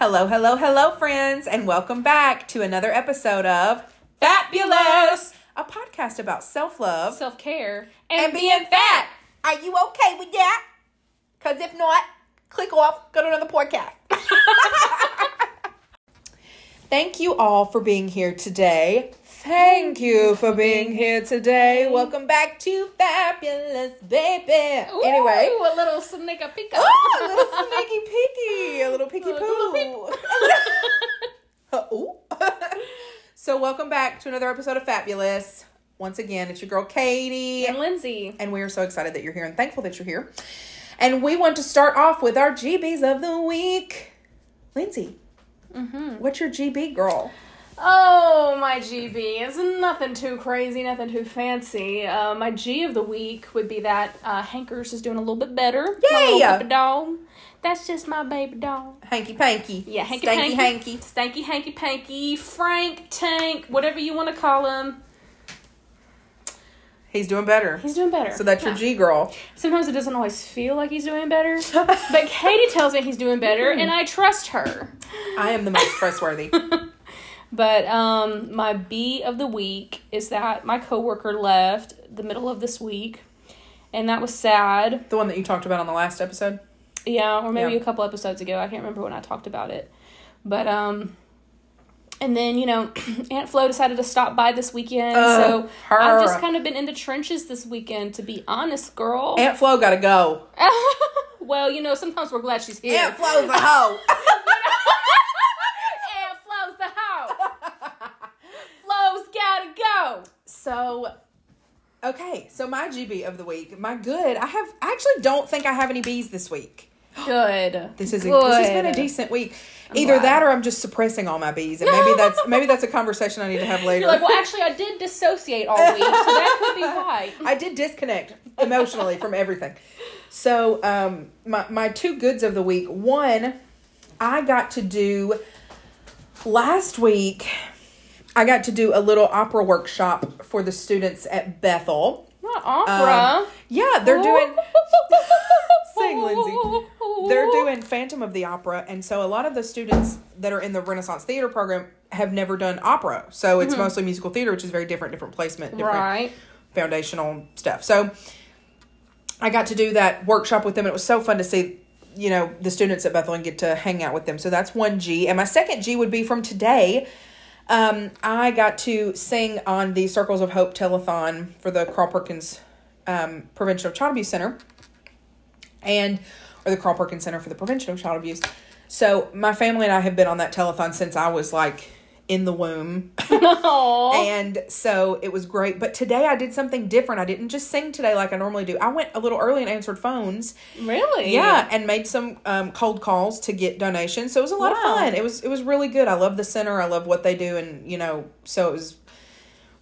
Hello, hello, hello, friends, and welcome back to another episode of Fatbulous, a podcast about self love self care, and being fat. Are you okay with that? Because if not, click off, go to another podcast. Thank you all for being here today. Thank you for being here today. Welcome back to Fatbulous Baby. Ooh, anyway, a little sneaker peek. oh, a little sneaky peeky, a little peeky Little poo. Ooh. so, welcome back to another episode of Fatbulous. Once again, it's your girl Katie, and Lindsay. and we are so excited that you're here and thankful that you're here. And we want to start off with our GBs of the week. Lindsay, Mm-hmm. what's your GB, girl? Oh, my GB is nothing too crazy, nothing too fancy. Uh, my G of the week would be that uh, Hankers is doing a little bit better. My little Yay! baby dog. That's just my baby dog. Hanky panky. Yeah, hanky Stanky panky, hanky. stanky hanky panky, Frank Tank, whatever you want to call him. He's doing better. He's doing better. So that's your Yeah. G girl. Sometimes it doesn't always feel like he's doing better, but Katie tells me he's doing better, and I trust her. I am the most trustworthy. But um, my B of the week is that my coworker left the middle of this week, and that was sad. the one that you talked about on the last episode. Yeah, or maybe Yeah. a couple episodes ago. I can't remember when I talked about it. But um, and then you know, Aunt Flo decided to stop by this weekend, so her. I've just kind of been in the trenches this weekend. To be honest, girl. Aunt Flo gotta go. well, you know, sometimes we're glad she's here. Aunt Flo's a hoe. Aunt Flo's the hoe. Flo's gotta go. So, okay, so my GB of the week, my good. I have I actually don't think I have any B's this week. Good. This is a, this has been a decent week. Either glad. that or I'm just suppressing all my bees, and maybe that's maybe that's a conversation I need to have later. You're like, well, actually, I did dissociate all week, so that could be why. I did disconnect emotionally from everything. So, um, my my two goods of the week. One, I got to do last week. I got to do a little opera workshop for the students at Bethel. Not opera. Um, yeah, they're doing. Sing, Lindsay. They're doing Phantom of the Opera, and so a lot of the students that are in the Renaissance Theater program have never done opera. So it's mostly musical theater, which is very different, different placement, different Right. foundational stuff. So I got to do that workshop with them. It was so fun to see, you know, the students at Bethel and get to hang out with them. So that's one G. And my second G would be from today. Um, I got to sing on the Circles of Hope telethon for the Carl Perkins um, Prevention of Child Abuse Center and or the Carl Perkins Center for the Prevention of Child Abuse. So my family and I have been on that telethon since I was like in the womb. And so it was great. But today I did something different. I didn't just sing today like I normally do. I went a little early and answered phones. really? Yeah, and made some um, cold calls to get donations. So it was a lot Wow. of fun. It was it was really good. I love the center. I love what they do, and you know, so it was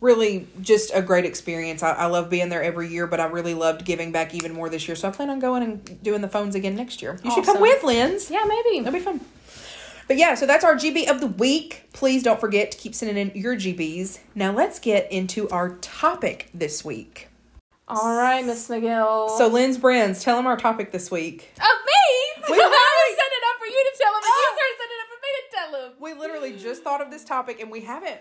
really just a great experience. I, I love being there every year, but I really loved giving back even more this year. So I plan on going and doing the phones again next year. You should come with, Linz. Yeah, maybe. That'll be fun. But yeah, so that's our GB of the week. Please don't forget to keep sending in your GBs. Now let's get into our topic this week. All right, Miss McGill. So, Lynn's Brands, tell them our topic this week. of me? We already- was it up for you to tell him, and you Oh. started setting it up for me to tell him. We literally just thought of this topic and we haven't,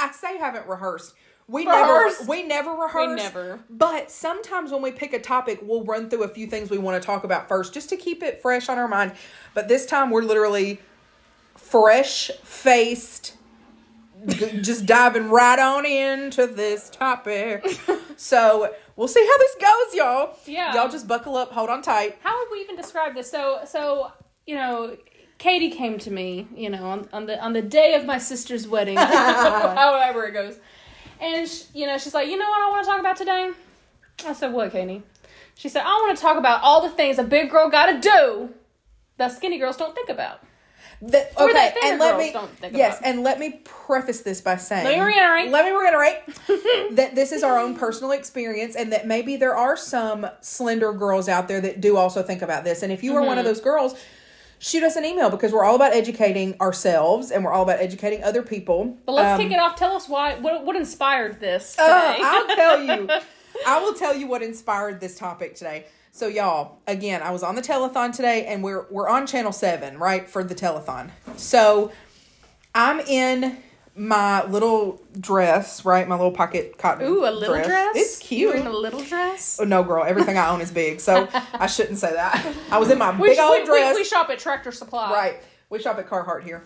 I say haven't rehearsed. We Rehearse? never, we never rehearse. never. But sometimes when we pick a topic, we'll run through a few things we want to talk about first, just to keep it fresh on our mind. But this time, we're literally fresh faced, just diving right on into this topic. so we'll see how this goes, y'all. Yeah. Y'all just buckle up, hold on tight. How would we even describe this? So, so you know, Katie came to me, you know, on, on the on the day of my sister's wedding, however it goes, and sh you know, she's like, you know what I want to talk about today? I said, what, Katie? She said, I want to talk about all the things a big girl got to do that skinny girls don't think about. The, okay, that and let girls me don't think yes, about. and let me preface this by saying Let me reiterate. Let me reiterate that this is our own personal experience, and that maybe there are some slender girls out there that do also think about this. And if you are Mm-hmm. one of those girls, shoot us an email because we're all about educating ourselves and we're all about educating other people. But let's Um, kick it off. Tell us why. What what inspired this uh. I'll tell you. I will tell you what inspired this topic today. So y'all, again, I was on the telethon today and we're we're on channel 7, right, for the telethon. So I'm in my little dress, right? My little pocket cotton. Ooh, a little dress. It's You were cute. in a little dress. Oh, no, girl, everything I own is big, so I shouldn't say that. I was in my We, big old we, dress. we, we shop at Tractor Supply. Right. We shop at Carhartt here.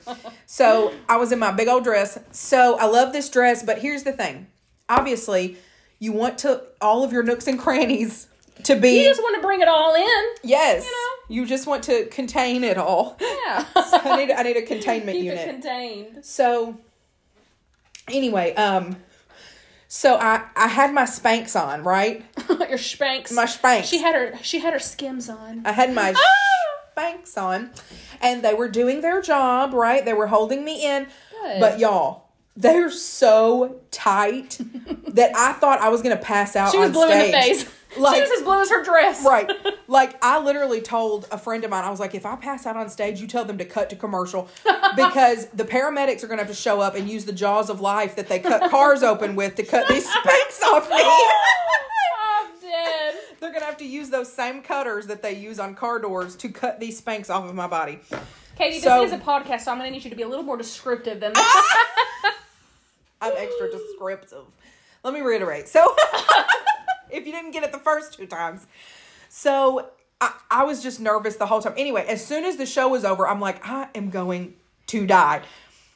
So I was in my big old dress. So I love this dress, but here's the thing. Obviously, you want to all of your nooks and crannies to be You just want to bring it all in. yes. you know? You just want to contain it all. Yeah. So I need I need a containment Keep unit. it contained. so anyway, um so I I had my Spanx on, right? Your Spanx. My Spanx. She had her. She had her Skims on. I had my Ah! Spanx on, and they were doing their job, right? They were holding me in. Good. But y'all, they're so tight that I thought I was gonna pass out. She was blue in the face. Like- she was as blue as her dress. Right. Like I literally told a friend of mine, I was like, if I pass out on stage, you tell them to cut to commercial because the paramedics are gonna have to show up and use the jaws of life that they cut cars open with to cut these Spanx off me. I'm dead. They're gonna have to use those same cutters that they use on car doors to cut these Spanx off of my body. Katie, So- this is a podcast, so I'm going to need you to be a little more descriptive than that. I'm extra descriptive. Let me reiterate. So, if you didn't get it the first two times, so I, I was just nervous the whole time. Anyway, as soon as the show was over, I'm like, I am going to die.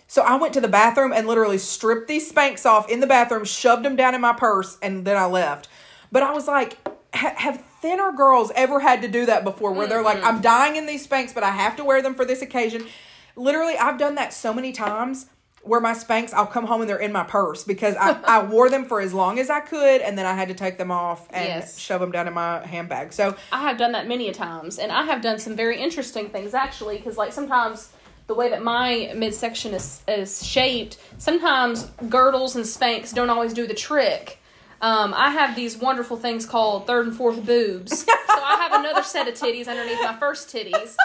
So I went to the bathroom and literally stripped these Spanx off in the bathroom, shoved them down in my purse, and then I left. But I was like, have thinner girls ever had to do that before where they're like, mm-hmm. I'm dying in these Spanx, but I have to wear them for this occasion? Literally, I've done that so many times where my Spanx, I'll come home and they're in my purse because I, I wore them for as long as I could and then I had to take them off and Yes. shove them down in my handbag. So, I have done that many a times, and I have done some very interesting things actually. Because like sometimes the way that my midsection is is shaped, sometimes girdles and Spanx don't always do the trick. Um, I have these wonderful things called third and fourth boobs. so I have another set of titties underneath my first titties.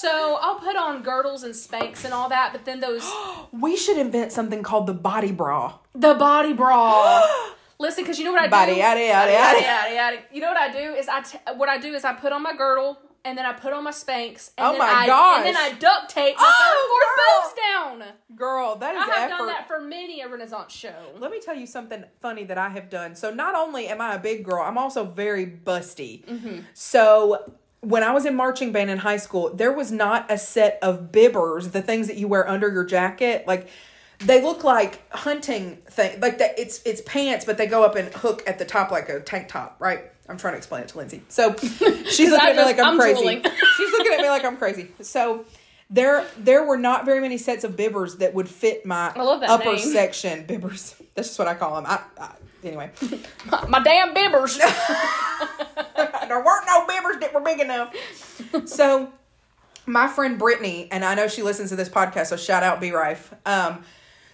So I'll put on girdles and Spanx and all that, but then those we should invent something called the body bra. the body bra. Listen, because you know what I do. yada, yada, yada, yada. yada, yada. You know what I do is I t- what I do is I put on my girdle and then I put on my Spanx. And Oh then my I, gosh. And then I duct tape my Oh, third and fourth boobs down. Girl, that is I have effort. done that for many a Renaissance show. Let me tell you something funny that I have done. So not only am I a big girl, I'm also very busty. Mm-hmm. So when I was in marching band in high school, there was not a set of bibbers, the things that you wear under your jacket, like they look like hunting thing, like that. It's it's pants, but they go up and hook at the top like a tank top, right? I'm trying to explain it to Lindsay. So she's looking I at me just- like I'm, I'm crazy. she's looking at me like I'm crazy. So there there were not very many sets of bibbers that would fit my I love that upper name. section bibbers. That's just what I call them. I, I anyway. My, my damn bibbers. there weren't no bibbers that were big enough. so my friend Brittany, and I know she listens to this podcast, so shout out B Rife. Um,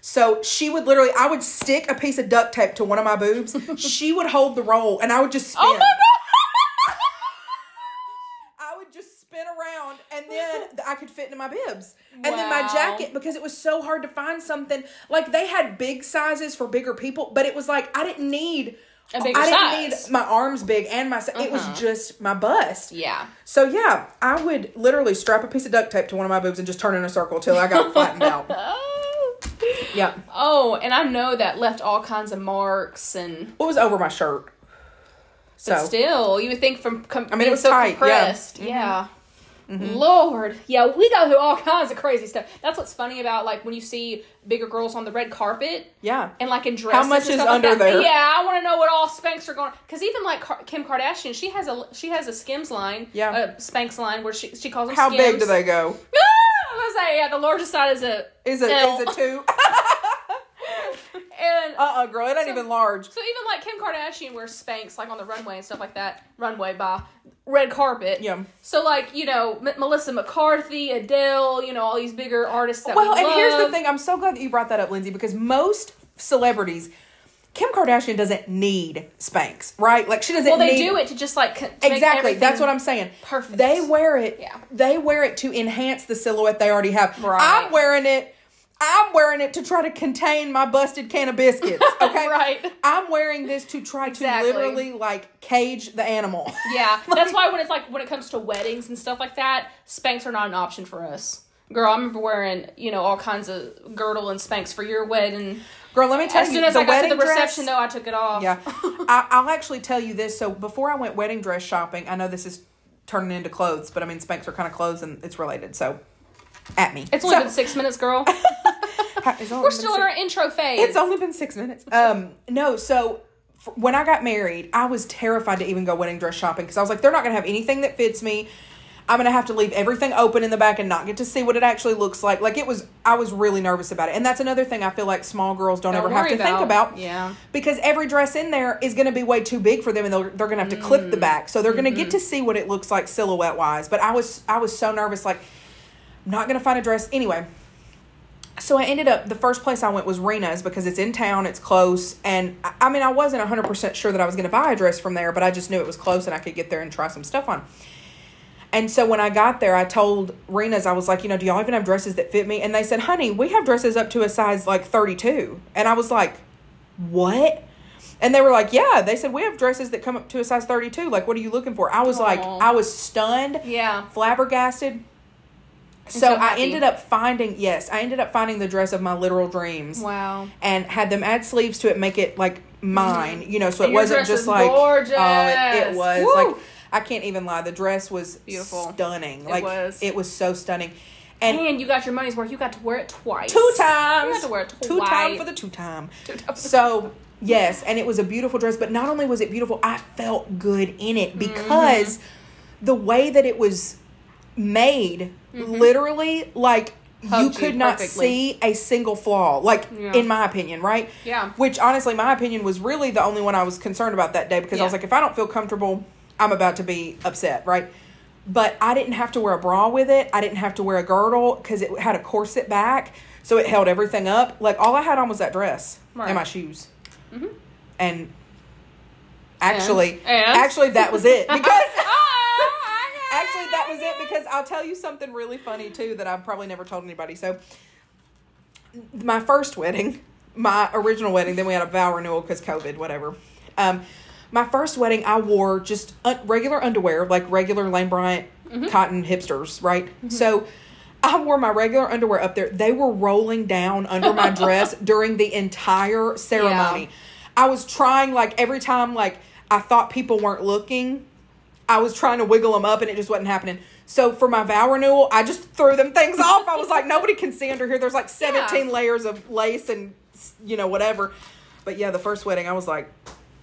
so she would literally, I would stick a piece of duct tape to one of my boobs. she would hold the roll, and I would just spin. oh my god. I would just spin around, and then I could fit into my bibs. And then my jacket, because it was so hard to find something like they had big sizes for bigger people, but it was like I didn't need. A bigger I didn't size. need my arms big and my. si- It was Uh-huh. just my bust. Yeah. So yeah, I would literally strap a piece of duct tape to one of my boobs and just turn in a circle till I got flattened out. Oh. Yeah. Oh, and I know that left all kinds of marks and What was over my shirt? So But still, you would think from com- I mean, it was so tight, yeah. compressed. Yeah. Lord, yeah, we go through all kinds of crazy stuff. That's what's funny about like when you see bigger girls on the red carpet yeah. and like in dresses. How much and is stuff like under that. there? Yeah, I want to know what all Spanx are going. Because even like Car- Kim Kardashian, she has a she has a Skims line, Yeah. a Spanx line where she she calls them. How Skims. big do they go? Ah, I was say yeah, the largest side is a Is it L. is it two? and uh uh girl, it ain't So- even large. So even like Kim Kardashian wears Spanx like on the runway and stuff like that. Runway by red carpet. Yeah. So like you know M- Melissa McCarthy, Adele, you know all these bigger artists that Well, we and here's the thing. I'm so glad that you brought that up, Lindsay, because most celebrities, Kim Kardashian doesn't need Spanx, right? Like she doesn't. Well, they need, do it to just like to Exactly. That's what I'm saying. perfect. They wear it. Yeah. They wear it to enhance the silhouette they already have. Right. I'm wearing it. I'm wearing it to try to contain my busted can of biscuits. Okay. Right. I'm wearing this to try Exactly. to literally like cage the animal. Yeah, that's why when it's like when it comes to weddings and stuff like that, Spanx are not an option for us. Girl, I remember wearing you know all kinds of girdle and Spanx for your wedding. Girl, let me tell As you, soon as I got to the dress- reception, though, I took it off. Yeah. I, I'll actually tell you this. So before I went wedding dress shopping, I know this is turning into clothes, but I mean, Spanx are kind of clothes and it's related. So at me. It's only So- been six minutes, girl. We're still in our intro phase. It's only been six minutes. Um, no, so f- when I got married, I was terrified to even go wedding dress shopping because I was like, they're not gonna have anything that fits me. I'm gonna have to leave everything open in the back and not get to see what it actually looks like. Like it was, I was really nervous about it, and that's another thing I feel like small girls don't, Don't ever have to think about. Yeah. because every dress in there is going to be way too big for them and they're, they're going to have to clip the back so they're going to get to see what it looks like silhouette wise but i was i was so nervous like not going to find a dress anyway so i ended up the first place i went was rena's because it's in town it's close and i, I mean i wasn't 100% sure that i was going to buy a dress from there but i just knew it was close and i could get there and try some stuff on and so when I got there, I told Rena's, I was like, you know, do y'all even have dresses that fit me? And they said, honey, we have dresses up to a size like 32. And I was like, what? And they were like, yeah. They said, we have dresses that come up to a size 32. Like, what are you looking for? I was like, I was stunned, Yeah. flabbergasted. So, so I ended up finding, yes, I ended up finding the dress of my literal dreams Wow. and had them add sleeves to it, make it like mine, you know, so And it wasn't just like gorgeous. Oh, it, it was Woo. like I can't even lie. The dress was Beautiful. stunning. It like was. it was so stunning, and And you got your money's worth. You got to wear it twice. two times, You got to wear it twice. two times for the two time. Two times. So yes, and it was a beautiful dress. But not only was it beautiful, I felt good in it because Mm-hmm. the way that it was made, literally, like. You Hugged you could not see a single flaw, like Yeah. in my opinion, right? Yeah. Which honestly, my opinion was really the only one I was concerned about that day because I was like, if I don't feel comfortable, I'm about to be upset, right? But I didn't have to wear a bra with it. I didn't have to wear a girdle because it had a corset back, so it held everything up. Like all I had on was that dress Right. and my shoes, Mhm. and actually, And? actually that was it because. Was it because I'll tell you something really funny too that I've probably never told anybody. So, my first wedding, my original wedding, then we had a vow renewal because COVID, whatever. Um, my first wedding, I wore just un- regular underwear, like regular Lane Bryant cotton hipsters, right? So, I wore my regular underwear up there. They were rolling down under my dress during the entire ceremony. Yeah. I was trying, like, every time, like, I thought people weren't looking, I was trying to wiggle them up and it just wasn't happening. So for my vow renewal, I just threw them things off. I was like, nobody can see under here. There's like 17 Yeah. layers of lace and, you know, whatever. But yeah, the first wedding, I was like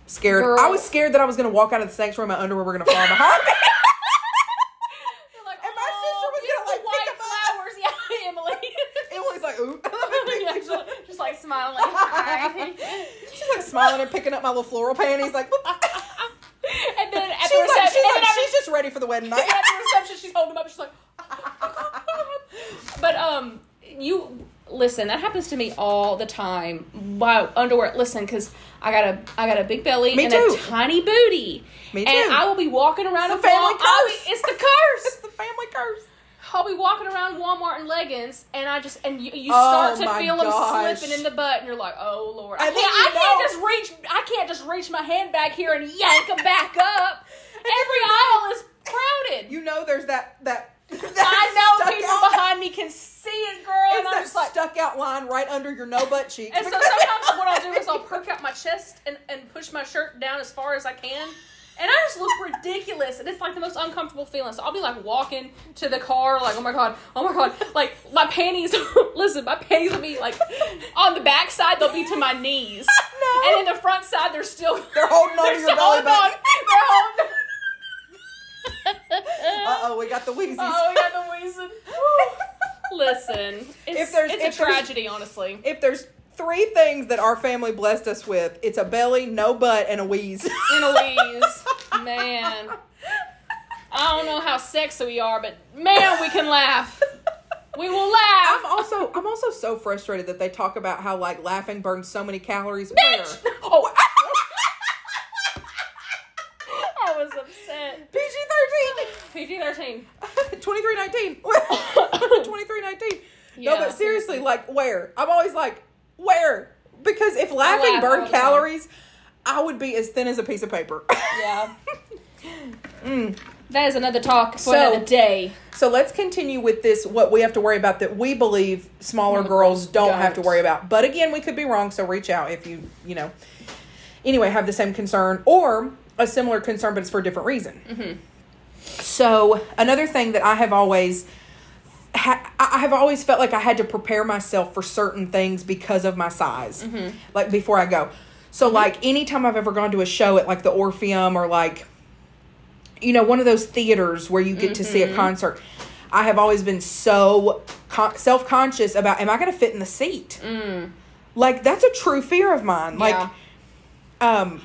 scared. Girl. I was scared that I was going to walk out of the sanctuary and my underwear were going to fall behind me. Like, And my "Oh, sister was gonna, like, white pick 'em up." flowers. Yeah, Emily. Emily's like, ooh. yeah, just, just like smiling. She's like smiling and picking up my little floral panties. Like, and then at she's, the like, she's, like, she's just ready for the wedding night. At the she's holding them up. She's like, but um, you listen. That happens to me all the time. Wow, underwear. Listen, because I got a I got a big belly Me and too. a tiny booty. Me too. And. I will be walking around It's the family Wal- I'll be- curse. It's the curse. It's the family curse. I'll be walking around Walmart in leggings, and I just and you, you Oh start to feel gosh. them slipping in the butt, and you're like, oh lord, I And can't, I can't just reach, I can't just reach my hand back here and yank them back up. Every aisle is crowded. You know, there's that that. that I know people out- behind me can see it, girl, It's and I'm that just like. stuck out line right under your no butt cheeks. And so sometimes what I'll do is I'll perk up my chest and, and push my shirt down as far as I can. And I just look ridiculous. And it's like the most uncomfortable feeling. So I'll be like walking to the car, like, oh my God, oh my God. Like my panties, listen, my panties will be like on the back side, they'll be to my knees. No. And in the front side, they're still. They're holding on to they're your belly button. on. They're holding Uh oh, we got the wheezies. Oh, we got the wheezing. Listen, it's, If there's- it's if a tragedy, honestly. if there's three things that our family blessed us with, it's a belly, no butt, and a wheeze. in a wheeze. Man. I don't know how sexy we are, but man, we can laugh. We will laugh. I'm also I'm also so frustrated that they talk about how like laughing burns so many calories. Bitch! Where? Oh, I PG 13. Twenty three nineteen. Twenty three nineteen. no, but seriously, like where? I'm always like, where? Because if laughing laugh burned calories, I would be as thin as a piece of paper. Yeah. That is another talk for So- another day. so let's continue with this. What we have to worry about that we believe smaller girls girls don't have to worry about. But again, we could be wrong. So reach out if you you know. Anyway, have the same concern or a similar concern, but it's for a different reason. Mm-hmm. So another thing that I have always ha- I have always felt like I had to prepare myself for certain things because of my size, Mm-hmm. like before I go. So like anytime I've ever gone to a show at like the Orpheum or like, you know, one of those theaters where you get to see Mm-hmm. a concert, I have always been so con- self conscious about am I going to fit in the seat? Like that's a true fear of mine. Like Mm. yeah. um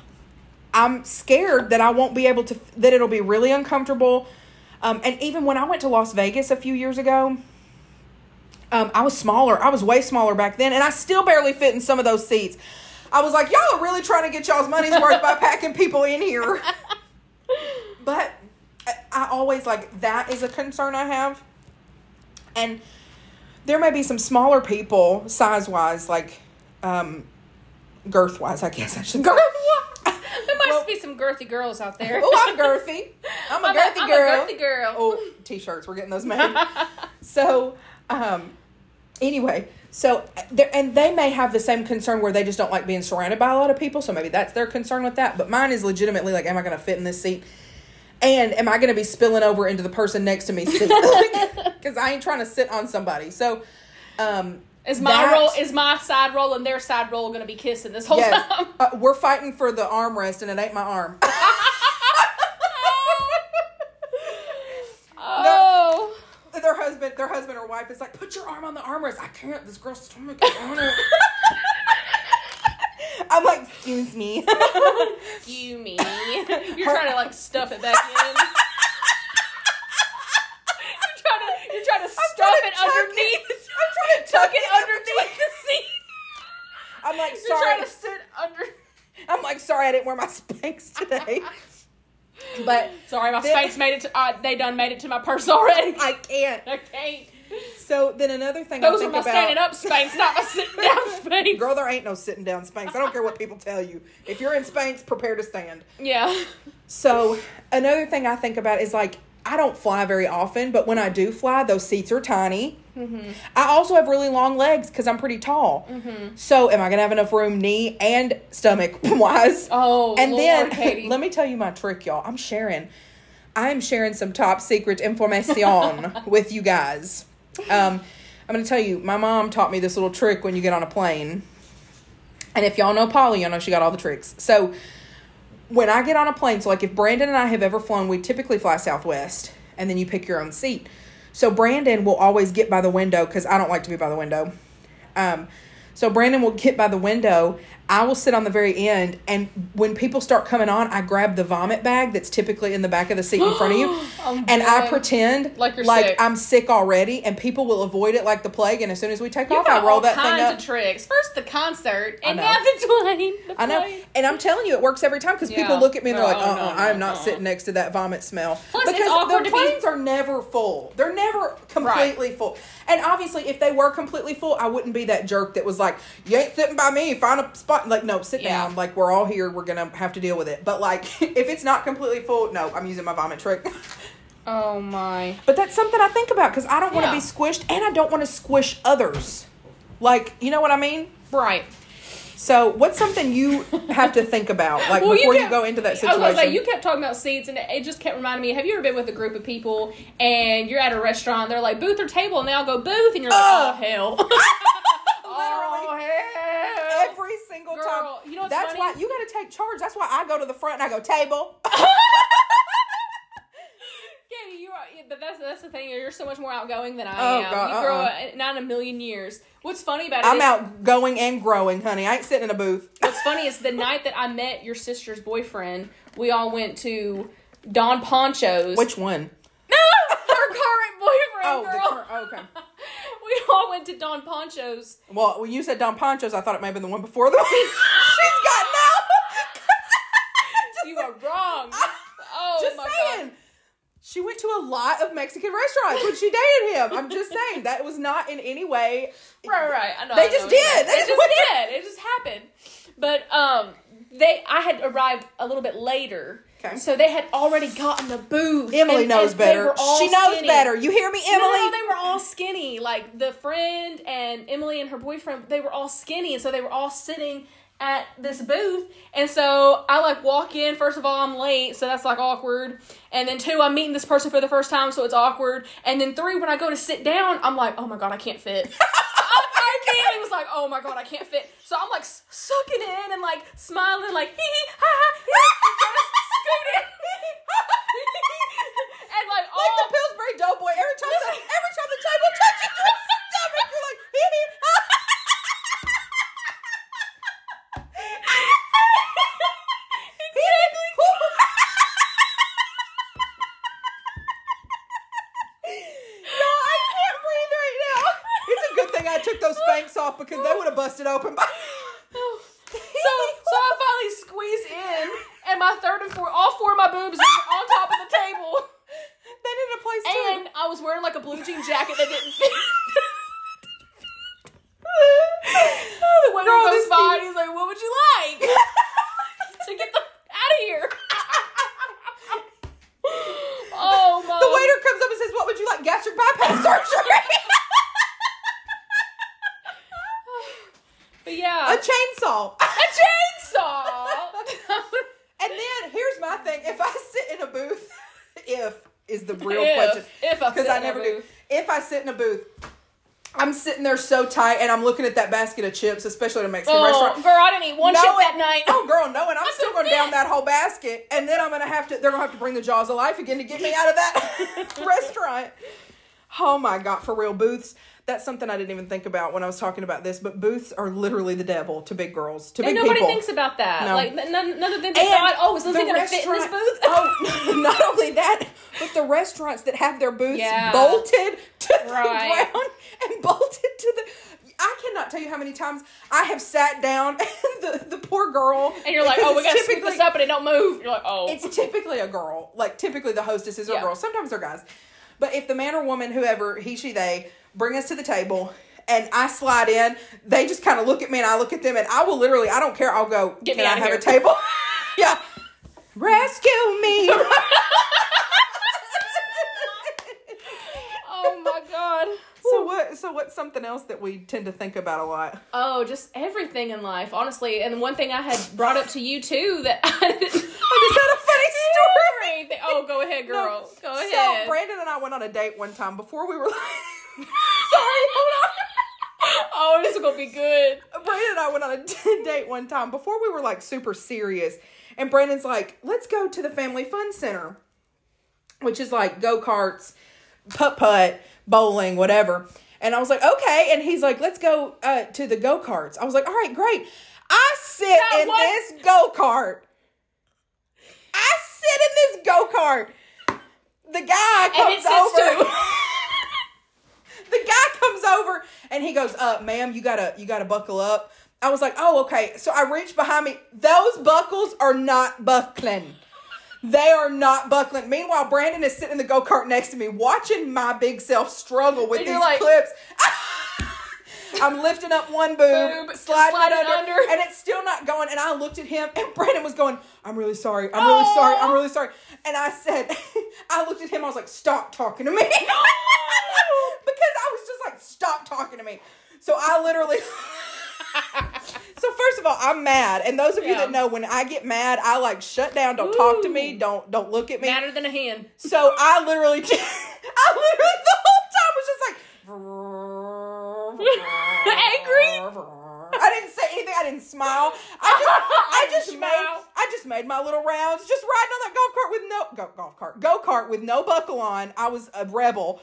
i'm scared that i won't be able to that it'll be really uncomfortable. Um and even when i went to las vegas a few years ago um i was smaller. I was way smaller back then and i still barely fit in some of those seats. I was like y'all are really trying to get y'all's money's worth by packing people in here. But I, always like that is a concern i have. And there may be some smaller people size wise like um girth wise i guess i should say. There must Well- be some girthy girls out there. Oh, I'm girthy. I'm a I'm girthy I'm girl. A girthy girl. Oh, t-shirts. We're getting those made. so, um, anyway, so there, and they may have the same concern where they just don't like being surrounded by a lot of people. So maybe that's their concern with that. But mine is legitimately like, am I going to fit in this seat? And am I going to be spilling over into the person next to me? Because I ain't trying to sit on somebody. So, um, Is my that- roll is my side roll and their side roll gonna be kissing this whole Yes, time? uh, we're fighting for the armrest, and it ain't my arm. oh. their husband, their husband or wife is like, put your arm on the armrest. I can't. This girl's stomach is on it. I'm like, excuse me. You me. You're trying to like stuff it back in. you're trying to you're trying to stuff trying to it underneath. it. I'm tuck it underneath the seat. I'm like, You're sorry. trying to sit under. I'm like, sorry, I didn't wear my Spanx today. But Sorry, my Then- Spanx made it. To, uh, they done made it to my purse already. I can't. I can't. So then another thing Those I are my about. standing up Spanx, not my sitting down Spanx. Girl, there ain't no sitting down Spanx. I don't care what people tell you. If you're in Spanx, prepare to stand. Yeah. So another thing I think about is like I don't fly very often, but when I do fly, those seats are tiny. Mm-hmm. I also have really long legs because I'm pretty tall. So am I gonna have enough room, knee and stomach wise? Oh, and Lord, then Katie. let me tell you my trick, y'all. I'm sharing. I am sharing some top secret information with you guys. Um, I'm gonna tell you. My mom taught me this little trick when you get on a plane. And if y'all know Polly, y'all know she got all the tricks. So when I get on a plane, so like if Brandon and I have ever flown, we typically fly Southwest, and then you pick your own seat. So Brandon will always get by the window because I don't like to be by the window. Um, so Brandon will get by the window. I will sit on the very end, and when people start coming on, I grab the vomit bag that's typically in the back of the seat in front of you, Oh, and I pretend Like you're sick. I'm sick already, and people will avoid it like the plague. And as soon as we take You off, I roll that thing up. of tricks. First the concert, and now the plane. I know, and I'm telling you, it works every time because people look at me and they're No, like, "Uh, no, uh no, I am not uh-uh. sitting next to that vomit smell." Plus, it's because awkward the to be- planes are never full. They're never completely full. And obviously, if they were completely full, I wouldn't be that jerk that was like, "You ain't sitting by me. Find a spot." Like, no, sit Yeah. down. Like, we're all here. We're gonna have to deal with it. But like, if it's not completely full, no, I'm using my vomit trick. Oh my. But that's something I think about because I don't want to Yeah. be squished, and I don't want to squish others. Like, you know what I mean? Right. So, what's something you have to think about, like before you, kept- go into that situation? I was gonna you kept talking about seats, and it just kept reminding me. Have you ever been with a group of people and you're at a restaurant? They're like booth or table, and they all go booth, and you're like, Ugh. oh hell. Literally. Oh hell. Every single Girl, time. you know what's That's funny? why you got to take charge. That's why I go to the front and I go table. Katie, you are, but that's that's the thing. You're so much more outgoing than I Oh, am. God, you grow uh-uh. not in a million years. What's funny about it I'm is- outgoing and growing, honey. I ain't sitting in a booth. What's funny is the night that I met your sister's boyfriend, we all went to Don Pancho's. Which one? no, her current boyfriend, Oh, the girl. cur- oh, okay. All went to Don Pancho's. Well, when you said Don Pancho's, I thought it may have been the one before the one she's got now. You are wrong. Oh Just saying. god. She went to a lot of Mexican restaurants when she dated him. I'm just saying that was not in any way. Right, right. I know. They I just you're did. They It just just did. It just happened. But um, they I had arrived a little bit later. Okay. So they had already gotten the booth. Emily and- knows and better. She knows skinny. better. You hear me, Emily? no, no, they were all skinny. Like the friend and Emily and her boyfriend, they were all skinny, and so they were all sitting at this booth. And so I like walk in. First of all, I'm late, so that's like awkward. And then two, I'm meeting this person for the first time, so it's awkward. And then three, when I go to sit down, I'm like, oh my god, I can't fit. I, I can't. It was like, oh my god, I can't fit. So I'm like s- sucking in and like smiling, like hee hee ha ha. Just and like like all the Pillsbury Doughboy. Every time, the, every time the table touches your stomach, you're like, hee hee. no, I can't breathe right now. It's a good thing I took those Spanx off because they would have busted open by. so so I finally squeeze in, and my third and fourth, all four of my boobs are on top of the table, They need a place too. and I was wearing like a blue jean jacket that didn't fit. the waiter Girl, goes this by, thing- and he's like, "What would you like to get the out of here?" oh my! the waiter comes up and says, "What would you like? Gastric bypass surgery?" But yeah, a chainsaw. a chainsaw. And then here's my thing: if I sit in a booth, if is the real If- question, if I because sit I in a never do. booth. If I sit in a booth, I'm sitting there so tight, and I'm looking at that basket of chips, especially at a Mexican oh, restaurant. girl, I didn't eat one chip Knowing- that night. Oh, girl, no, and I'm still going down that whole basket, and then I'm gonna have to. They're gonna have to bring the jaws of life again to get me out of that restaurant. Oh my god, for real, booths. That's something I didn't even think about when I was talking about this, but booths are literally the devil to big girls, to And big nobody people. thinks about that. No. Like none, none of them thought, oh, is Lindsay gonna fit in this booth? Oh, not only that, but the restaurants that have their booths Yeah. bolted to Right. the ground and bolted to the. I cannot tell you how many times I have sat down and the, the poor girl. and you're like, oh, we gotta scoop this up and it don't move. You're like, oh, It's typically a girl. Like typically the hostesses are Yeah. girls. Sometimes they're guys. But if the man or woman, whoever he, she, they, bring us to the table and I slide in, they just kind of look at me and I look at them and I will literally, I don't care. I'll go. Get Can I have here." a table? yeah. Rescue me. oh my god. so what? So what's something else that we tend to think about a lot? Oh, just everything in life, honestly. And one thing I had brought up to you too that I oh, didn't. Just had a funny story. Oh, go ahead, girl. No, Go ahead. So Brandon and I went on a date one time before we were. Sorry, hold on. oh, this is gonna be good. Brandon and I went on a date one time before we were like super serious. And Brandon's like, let's go to the Family Fun Center, which is like go karts, putt putt, bowling, whatever. And I was like, okay. And he's like, let's go uh, to the go karts. I was like, all right, great. I sit That in this go kart. I sit in this go kart. The guy comes over. the guy comes over and he goes, "Uh, ma'am, you gotta you gotta buckle up." I was like, "Oh, okay." So I reached behind me. Those buckles are not buckling. They are not buckling. Meanwhile, Brandon is sitting in the go kart next to me, watching my big self struggle with And these like- clips. I'm lifting up one boob, Boob, sliding, sliding it under, under. and it's still not going. And I looked at him, and Brandon was going, "I'm really sorry. I'm really sorry. I'm really sorry." And I said, I looked at him. I was like, "Stop talking to me," because I was just like, "Stop talking to me." So I literally. so first of all, I'm mad, and those of you that know, when I get mad, I like shut down. Don't talk to me. Don't don't look at me. Madder than a hen. So I literally, I literally the whole time was just like Angry? I didn't say anything. I didn't smile. I just, I just made. I just made my little rounds, just riding on that golf cart with no go, golf cart go kart with no buckle on. I was a rebel.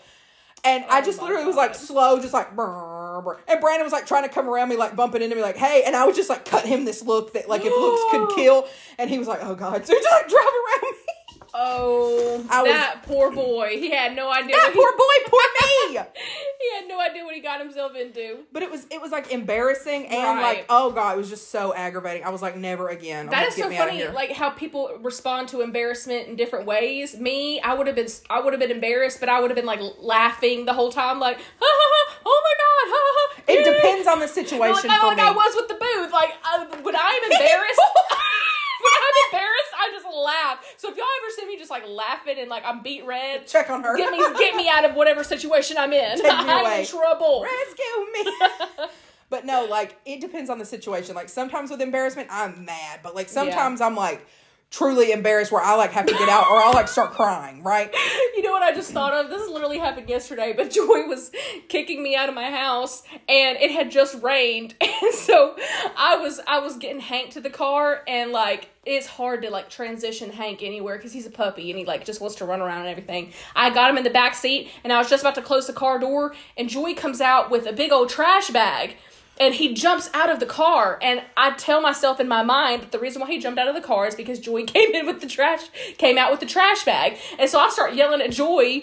And I Oh just my literally was like slow, just like brr, brr. and Brandon was like trying to come around me, like bumping into me, like hey, and I was just like cut him this look that like if looks could kill, and he was like oh god, so he just like drive around me. Oh, I was- that poor boy. He had no idea. That what he- poor boy, poor. he had no idea what he got himself into. But it was it was like embarrassing and Right. like oh god, it was just so aggravating. I was like, never again. That Like, is so funny, like how people respond to embarrassment in different ways. Me, I would have been, I would have been embarrassed, but I would have been like laughing the whole time, like, ha ha ha, oh my god, ha ha. ha. it depends on the situation I- for like me. I was with the booth, like uh, when I'm embarrassed. When I'm embarrassed, I just laugh. So if y'all ever see me just like laughing and like I'm beet red, Check on her. get me get me out of whatever situation I'm in. Take me I'm away. in trouble. Rescue me. but no, like it depends on the situation. Like sometimes with embarrassment, I'm mad, but like sometimes I'm like truly embarrassed where I like have to get out or I'll like start crying, right? You know what I just thought of? This literally happened yesterday, but Joy was kicking me out of my house and it had just rained. And so I was I was getting Hank to the car and like it's hard to like transition Hank anywhere because he's a puppy and he like just wants to run around and everything. I got him in the back seat and I was just about to close the car door and Joy comes out with a big old trash bag and he jumps out of the car. And i tell myself in my mind that the reason why he jumped out of the car is because joy came in with the trash came out with the trash bag. And so i start yelling at joy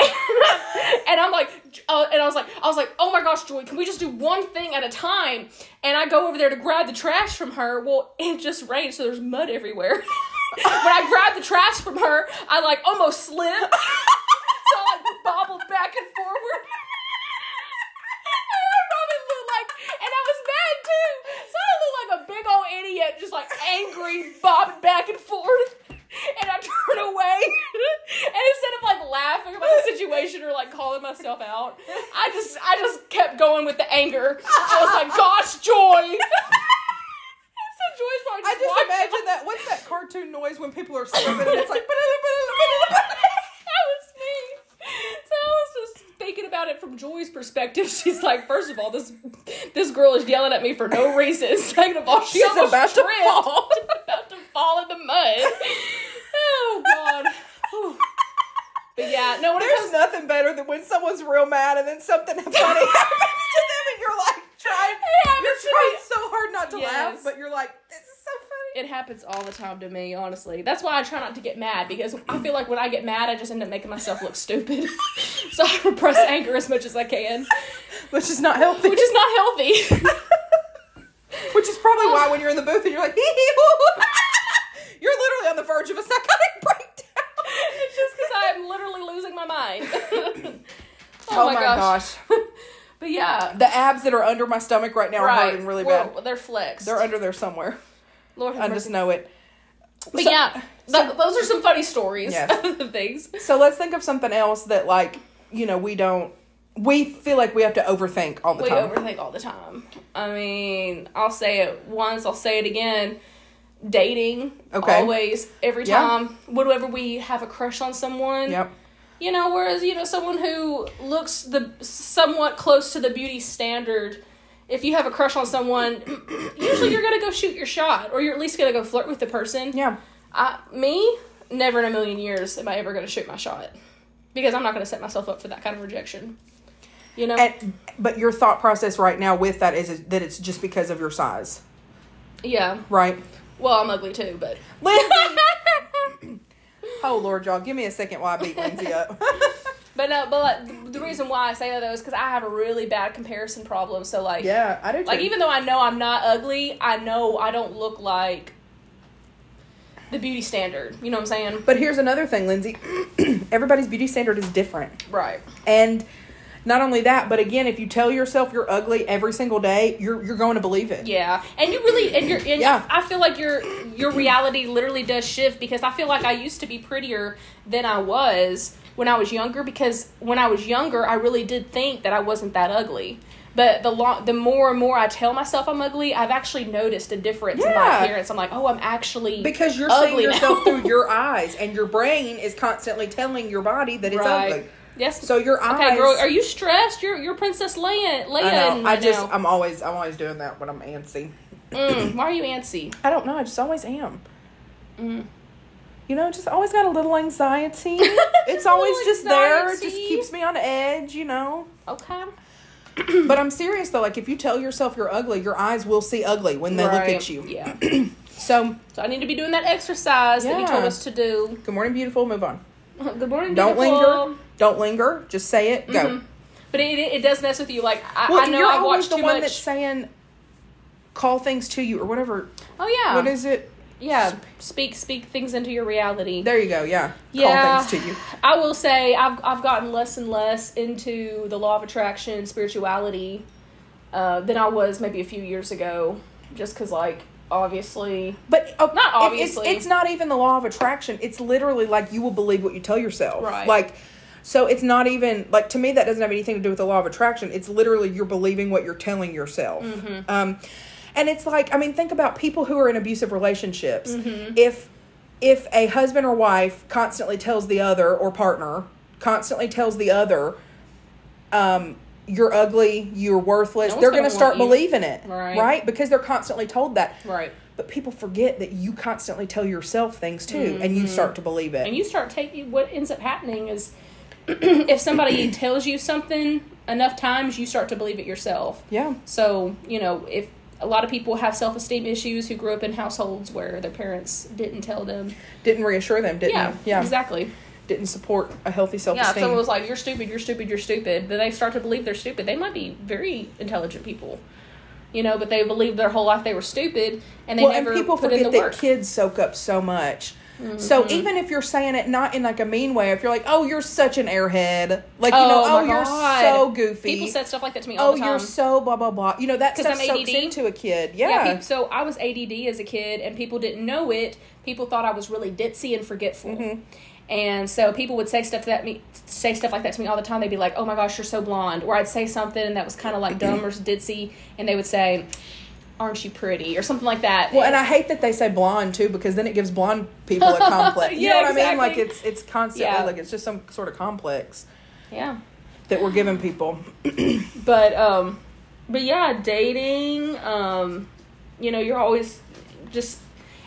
and i'm like uh, and i was like i was like oh my gosh joy can we just do one thing at a time? And i go over there to grab the trash from her. Well it just rained so there's mud everywhere. When i grabbed the trash from her i like almost slipped. So i like bobbled back and forward and I probably looked like, and I was mad too. So I looked like a big old idiot, just like angry, bobbing back and forth. And I turn away, and instead of like laughing about the situation or like calling myself out, I just I just kept going with the anger. I was like, "Gosh, Joy!" so Joy's probably I just, just imagine that what's that cartoon noise when people are swimming and it's like that was me. So I was just thinking about it from Joy's perspective. She's like, first of all, this this girl is yelling at me for no reason. Second of all, she She's about to fall. About to fall in the mud. Oh God. Whew. But yeah, no. There's comes, nothing better than when someone's real mad and then something funny happens to them and you're like trying you're trying so hard not to laugh, but you're like, this is so funny. It happens all the time to me. Honestly, that's why I try not to get mad because I feel like when I get mad, I just end up making myself look stupid. so I repress anger as much as I can, Which is not healthy. which is not healthy. Which is probably why when you're in the booth and you're like, you're literally on the verge of a psychotic breakdown. It's just because I'm literally losing my mind. oh, Oh my, my gosh. but yeah. The abs that are under my stomach right now are hurting really bad. They're flexed. They're under there somewhere. Lord have I mercy. just know it. But So- yeah, th- those are some funny stories Yes. of things. So let's think of something else that, like, you know, we don't. We feel like we have to overthink all the We time. We overthink all the time. I mean, I'll say it once, I'll say it again. Dating, Okay. always, every Yeah. time, whenever we have a crush on someone, Yep. you know. Whereas you know, someone who looks the somewhat close to the beauty standard, if you have a crush on someone, usually you're gonna go shoot your shot, or you're at least gonna go flirt with the person. Yeah. I, me, never in a million years am I ever gonna shoot my shot, because I'm not gonna set myself up for that kind of rejection. You know. And but your thought process right now with that is, is that it's just because of your size, yeah. right? Well, I'm ugly too, but. Lindsay. oh Lord, y'all, give me a second while I beat Lindsay up. But no, but like, the- the reason why I say that though is because I have a really bad comparison problem. So like, yeah, I do. Too. like even though I know I'm not ugly, I know I don't look like the beauty standard. You know what I'm saying? But here's another thing, Lindsay. Everybody's beauty standard is different. Right. And not only that, but again, if you tell yourself you're ugly every single day, you're you're going to believe it. Yeah, and you really and you're and Yeah. I feel like your your reality literally does shift because I feel like I used to be prettier than I was when I was younger because when I was younger I really did think that I wasn't that ugly. But the long, the more and more I tell myself I'm ugly, I've actually noticed a difference in my appearance. I'm like, oh, I'm actually Because you're seeing yourself through your eyes, and your brain is constantly telling your body that it's Right. ugly. Yes. So your eyes. okay, girl, are you stressed? You're you're Princess Leia. Leia. I know. I right just. now. I'm always. I'm always doing that when I'm antsy. Mm, why are you antsy? I don't know. I just always am. Mm. You know, just always got a little anxiety. it's always just there. It just keeps me on edge. You know. Okay. But I'm serious though. Like if you tell yourself you're ugly, your eyes will see ugly when they look at you. Yeah. So So I need to be doing that exercise that you told us to do. good morning, beautiful. Move on. Good morning. Don't linger. Don't linger. Just say it. Go. Mhm. but it, it, does mess with you. Like I, Well, I know you're always watched the too one much. that's saying call things to you or whatever. oh yeah, What is it? Yeah. Speak speak things into your reality. There you go. Yeah. Yeah. Call things to you. I will say I've I've gotten less and less into the law of attraction, spirituality, uh, than I was maybe a few years ago. Just because, like, obviously, But oh, Not obviously. it's, it's not even the law of attraction. It's literally like you will believe what you tell yourself. Right. Like, so it's not even like to me that doesn't have anything to do with the law of attraction. It's literally you're believing what you're telling yourself. Mm-hmm. Um, and it's like I mean, think about people who are in abusive relationships. Mm-hmm. If if a husband or wife constantly tells the other or partner constantly tells the other, um, you're ugly, you're worthless, No they're gonna going to start believing it, Right. right? Because they're constantly told that. right. But people forget that you constantly tell yourself things too, and you start to believe it. Mm-hmm. And you start taking what ends up happening is if somebody tells you something enough times, you start to believe it yourself. yeah, So, you know, if a lot of people have self esteem issues who grew up in households where their parents didn't tell them. didn't reassure them, didn't Yeah, yeah, exactly. didn't support a healthy self esteem. Yeah, if someone was like, "You're stupid, you're stupid, you're stupid," then they start to believe they're stupid. They might be very intelligent people, you know, but they believed their whole life they were stupid, and they well, never and people put in the that work. Kids soak up so much. So even if you're saying it not in like a mean way, if you're like, "Oh, you're such an airhead," like you know, Oh, "Oh, you're so goofy," People said stuff like that to me all "Oh, the time. you're so blah blah blah," you know that stuff I'm soaks ADD. into a kid. yeah, Yeah, so I was ADD as a kid, and people didn't know it. People thought I was really ditzy and forgetful. Mm-hmm. And so people would say stuff that me say stuff like that to me all the time. They'd be like, "Oh my gosh, you're so blonde," or I'd say something that was kind of like dumb or ditzy, and they would say, "Aren't you pretty?" or something like that. Well, and I hate that they say blonde too, because then it gives blonde people a complex. You Yeah, know what I mean? Like it's it's constantly Yeah. like it's just some sort of complex yeah. that we're giving people. but um but yeah dating um you know you're always just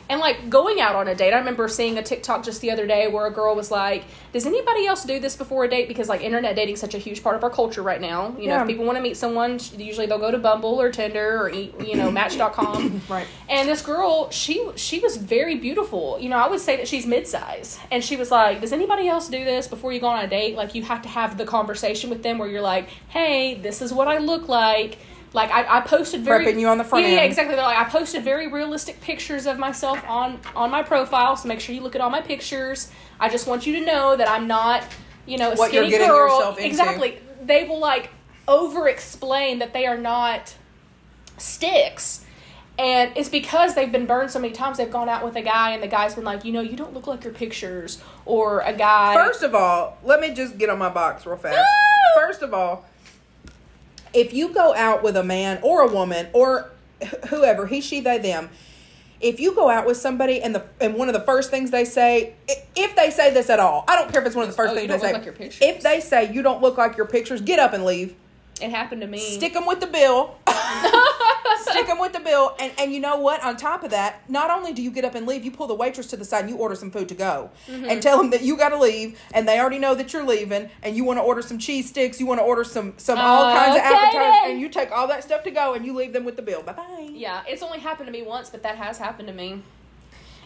and like going out on a date. I remember seeing a tiktok just the other day where a girl was like does anybody else do this before a date? Because like internet dating is such a huge part of our culture right now. You know Yeah. if people want to meet someone usually they'll go to bumble or tinder or you know match.com Right. and this girl she she was very beautiful. You know i would say that she's mid-size. And she was like does anybody else do this before you go on a date? Like you have to have the conversation with them where you're like hey this is what i look like like I, I posted very Prepping you on the front yeah, yeah exactly they're like i posted very realistic pictures of myself on on my profile so make sure you look at all my pictures i just want you to know that i'm not you know a What skinny girl exactly they will like over explain that they are not sticks. And it's because they've been burned so many times. They've gone out with a guy, and the guy's been like, you know, you don't look like your pictures. Or a guy. First of all, let me just get on my box real fast. First of all, if you go out with a man or a woman or whoever, he, she, they, them, if you go out with somebody and the and one of the first things they say, if they say this at all, I don't care if it's one of the first Oh, things they say. like. If they say you don't look like your pictures, get up and leave. it happened to me. Stick them with the bill. Stick them with the bill. And, and you know what? On top of that, not only do you get up and leave, you pull the waitress to the side and you order some food to go. Mm-hmm. And tell them that you got to leave and they already know that you're leaving and you want to order some cheese sticks, you want to order some, some all kinds of appetizers then. and you take all that stuff to go and you leave them with the bill. Bye bye. Yeah, it's only happened to me once, but that has happened to me.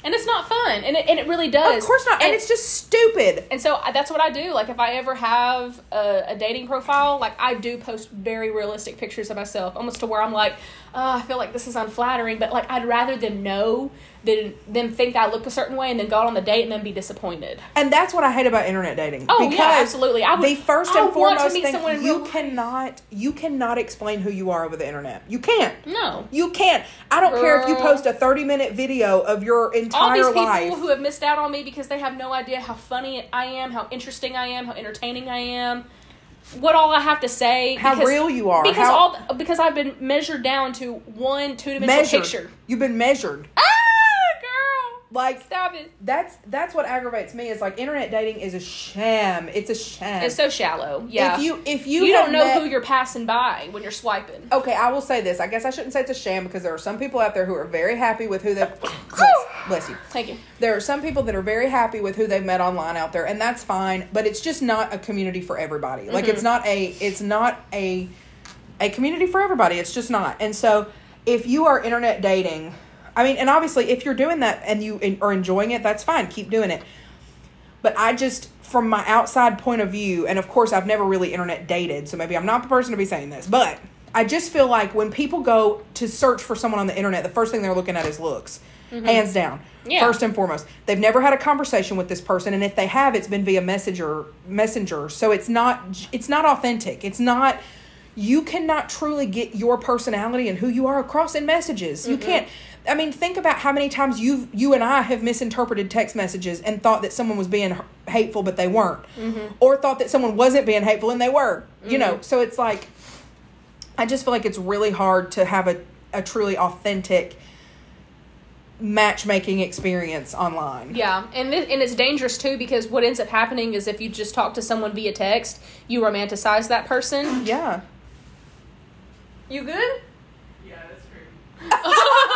And it's not fun. And it, and it really does. Of course not. And, it's just stupid. And so I- that's what I do. Like if I ever have a, a dating profile, like I do post very realistic pictures of myself, almost to where I'm like, oh, I feel like this is unflattering. But like I'd rather them know than them think I look a certain way and then go out on the date and then be disappointed. And that's what I hate about internet dating. Oh, yeah, absolutely. I would- the first and want to foremost meet thing someone you cannot you cannot explain who you are over the internet. You can't. No. You can't. I don't care if you post a 30 minute video of your All entire these people life. who have missed out on me because they have no idea how funny I am, how interesting I am, how entertaining I am. What all I have to say? How because- real you are, Because how- all because I've been measured down to one two dimensional picture. You've been measured. Ah, Like stop it! that's that's what aggravates me is like internet dating is a sham. It's a sham. It's so shallow. Yeah, If you if you you don't know met- who you're passing by when you're swiping. Okay, I will say this. I guess I shouldn't say it's a sham because there are some people out there who are very happy with who they bless, bless you. Thank you. There are some people that are very happy with who they've met online out there, and that's fine. But it's just not a community for everybody. Like Mm-hmm. it's not a it's not a a community for everybody. It's just not. And so if you are internet dating, I mean, and obviously if you're doing that and you are enjoying it, that's fine. Keep doing it. But I just, from my outside point of view, and of course, I've never really internet dated, so maybe I'm not the person to be saying this, but I just feel like when people go to search for someone on the internet, the first thing they're looking at is looks. Hands down. Mm-hmm. Yeah. First and foremost. They've never had a conversation with this person and if they have it's been via messenger messenger. So it's not it's not authentic. It's not you cannot truly get your personality and who you are across in messages. You can't I mean, think about how many times you you and I have misinterpreted text messages and thought that someone was being hateful, but they weren't, mm-hmm. or thought that someone wasn't being hateful and they were. You know, mm-hmm. so it's like I just feel like it's really hard to have a, a truly authentic matchmaking experience online. Yeah, and it, and it's dangerous too because what ends up happening is if you just talk to someone via text, you romanticize that person. Yeah. You good? Yeah, that's true.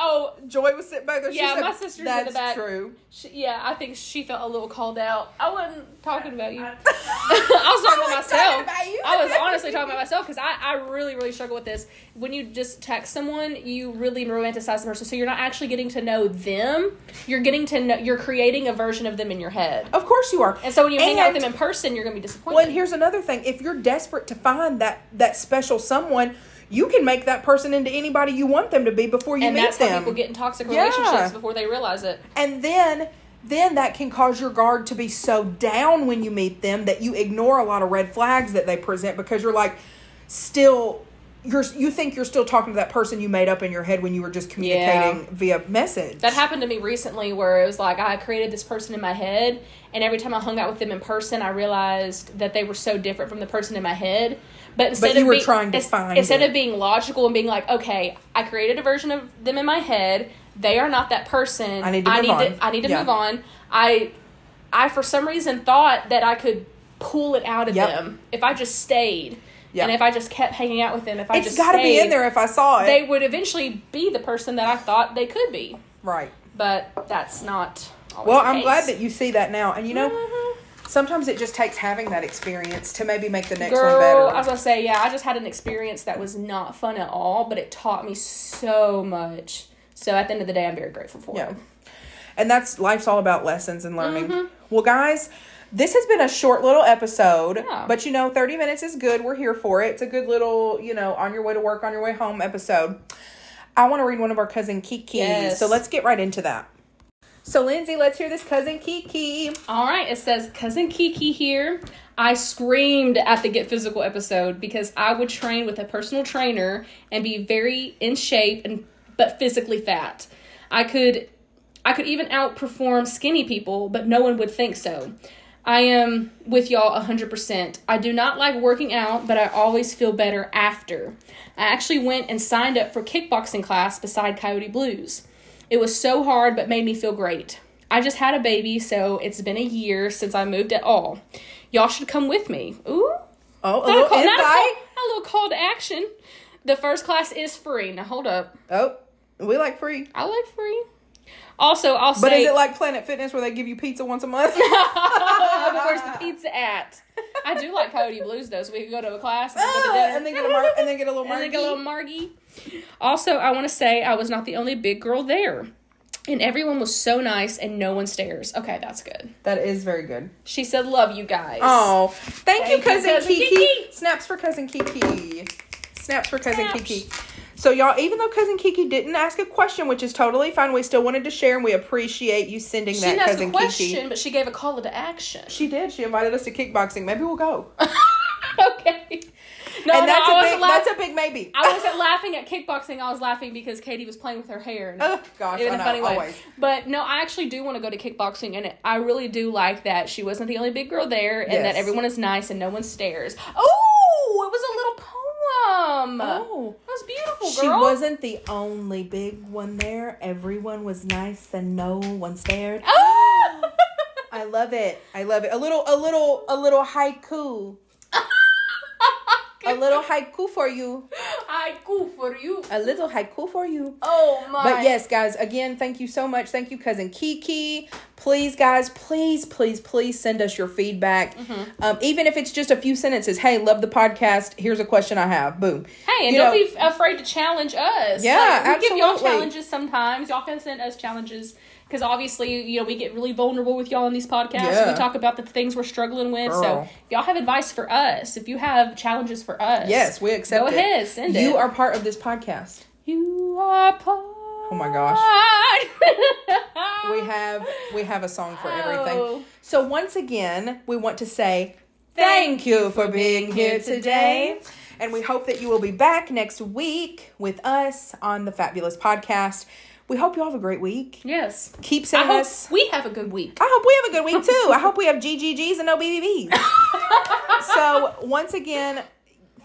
Oh, Joy was sitting back there. She Yeah, said, my sister's in the back. That's true. she, yeah, I think she felt a little called out. I wasn't talking about you. I- I was talking about was myself. talking about you. I was honestly talking about myself because I, I really, really struggle with this. When you just text someone, you really romanticize the person. So you're not actually getting to know them. You're getting to know, you're creating a version of them in your head. Of course you are. And so when you hang out with them in person, you're going to be disappointed. Well, and here's another thing. If you're desperate to find that that special someone, you can make that person into anybody you want them to be before you and meet that's them. why people get in toxic Yeah. relationships before they realize it. and then then that can cause your guard to be so down when you meet them that you ignore a lot of red flags that they present because you're like still you're you think you're still talking to that person you made up in your head when you were just communicating via message. That happened to me recently where it was like I created this person in my head, and every time I hung out with them in person, I realized that they were so different from the person in my head. But instead you of being, trying to find instead it. of being logical and being like, okay, I created a version of them in my head. They are not that person. I need to I move need on. to, I need to Yeah. move on. I, I for some reason thought that I could pull it out of Yep. them if I just stayed. Yep. And if I just kept hanging out with them, if I it's just got to be in there if I saw it. they would eventually be the person that I thought they could be right. but that's not. Always Well, I'm glad that you see that now. And you know, Mhm. sometimes it just takes having that experience to maybe make the next Girl, one better. I was gonna say, yeah, I just had an experience that was not fun at all, but it taught me so much. So at the end of the day, I'm very grateful for Yeah. it. And that's life's all about lessons and learning. Mm-hmm. Well, guys, this has been a short little episode, Yeah. but you know, 30 minutes is good. We're here for it. It's a good little, you know, on your way to work, on your way home episode. I want to read one of our cousin Kiki. Yes. So let's get right into that. So, Lindsay, let's hear this cousin Kiki. All right, it says cousin Kiki here. I screamed at the Get Physical episode because I would train with a personal trainer and be very in shape and but physically fat. I could I could even outperform skinny people, but no one would think so. I am with y'all 100%. I do not like working out, but I always feel better after. I actually went and signed up for kickboxing class beside Coyote Blues. It was so hard, but made me feel great. I just had a baby, so it's been a year since I moved at all. Y'all should come with me. Ooh, Oh, a not little a, call, not a, call, invite. not a little call to action. The first class is free. Now hold up. Oh, we like free. I like free. Also, I'll But say. is it like Planet Fitness where they give you pizza once a month? where's the pizza at? I do like Coyote Blues though, so we could go to a class and ah, dinner. and then get a mar- and then get a little and then margie. get a little margie. Also, I want to say I was not the only big girl there. And everyone was so nice and no one stares. Okay, that's good. That is very good. She said, Love you guys. Oh, thank, you, Thank you, cousin, Cousin Kiki. Kiki. Snaps for cousin Kiki. Snaps for cousin Snaps. Kiki. So y'all, even though cousin Kiki didn't ask a question, which is totally fine, we still wanted to share, and we appreciate you sending She that didn't ask cousin a question, Kiki. but she gave a call to action. She did. She invited us to kickboxing. Maybe we'll go. okay. No, and no, that's I a wasn't big. laughing. That's a big maybe. I wasn't laughing at kickboxing. I was laughing because Katie was playing with her hair. And Oh gosh, in a know, funny way. always. But no, I actually do want to go to kickboxing, and I really do like that she wasn't the only big girl there, and Yes. that everyone is nice and no one stares. Oh, it was a little Oh. that was beautiful, She wasn't the only big one there. Everyone was nice and no one stared. Oh. I love it. I love it. A little, a little, a little haiku. A little haiku for you. Cool for you. A little haiku for you. Oh my. But yes, guys, again, thank you so much. Thank you, cousin Kiki. Please, guys, please, please, please send us your feedback. Mm-hmm. Um, even if it's just a few sentences. Hey, love the podcast. Here's a question I have. Boom. Hey, and You don't know- be afraid to challenge us. Yeah, like, we give y'all challenges sometimes. Y'all can send us challenges because obviously, you know, we get really vulnerable with y'all in these podcasts. Yeah. We talk about the things we're struggling with. So Girl. if y'all have advice for us, if you have challenges for us, Yes, we accept Go it. ahead, send You it. are part of this podcast. You are part. Oh my gosh. We have we have a song for everything. Oh. So once again, we want to say thank you for being here today. And we hope that you will be back next week with us on the Fatbulous Podcast. We hope you all have a great week. Yes. Keep I sending hope us. we have a good week. I hope we have a good week too. I hope we have GGGs and no BBBs. so once again,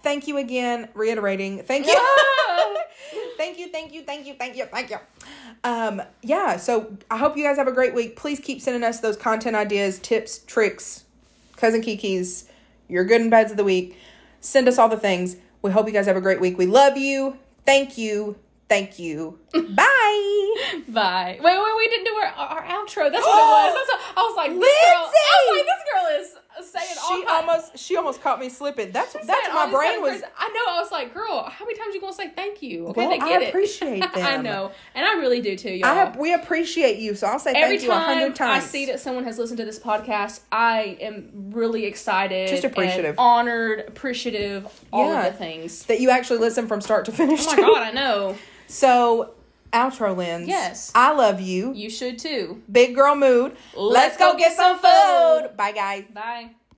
thank you again. Reiterating, thank you. thank you, thank you, thank you, thank you, thank you. Um, yeah, so I hope you guys have a great week. Please keep sending us those content ideas, tips, tricks, cousin Kiki's, your good and bads of the week. Send us all the things. We hope you guys have a great week. We love you. Thank you. Thank you. Bye. Bye. Wait, wait, we didn't do our, our outro. That's what it was. That's what, I was like, this girl, I was like, this girl is saying all She kind- almost she almost caught me slipping. That's saying that's all my these brain of was crazy- I know. I was like, girl, how many times you gonna say thank you? Okay, Well, they I get it. appreciate I them. know, and I really do too, y'all. I have, we appreciate you, so I'll say Every thank you a time hundred I times. see that someone has listened to this podcast, I am really excited, Just appreciative. and honored, appreciative, all Yeah. of the things. that you actually listen from start to finish. Oh my too. god, I know. So, outro lens. Yes. I love you. You should too. Big girl mood. Let's go get some food. Bye, guys. Bye.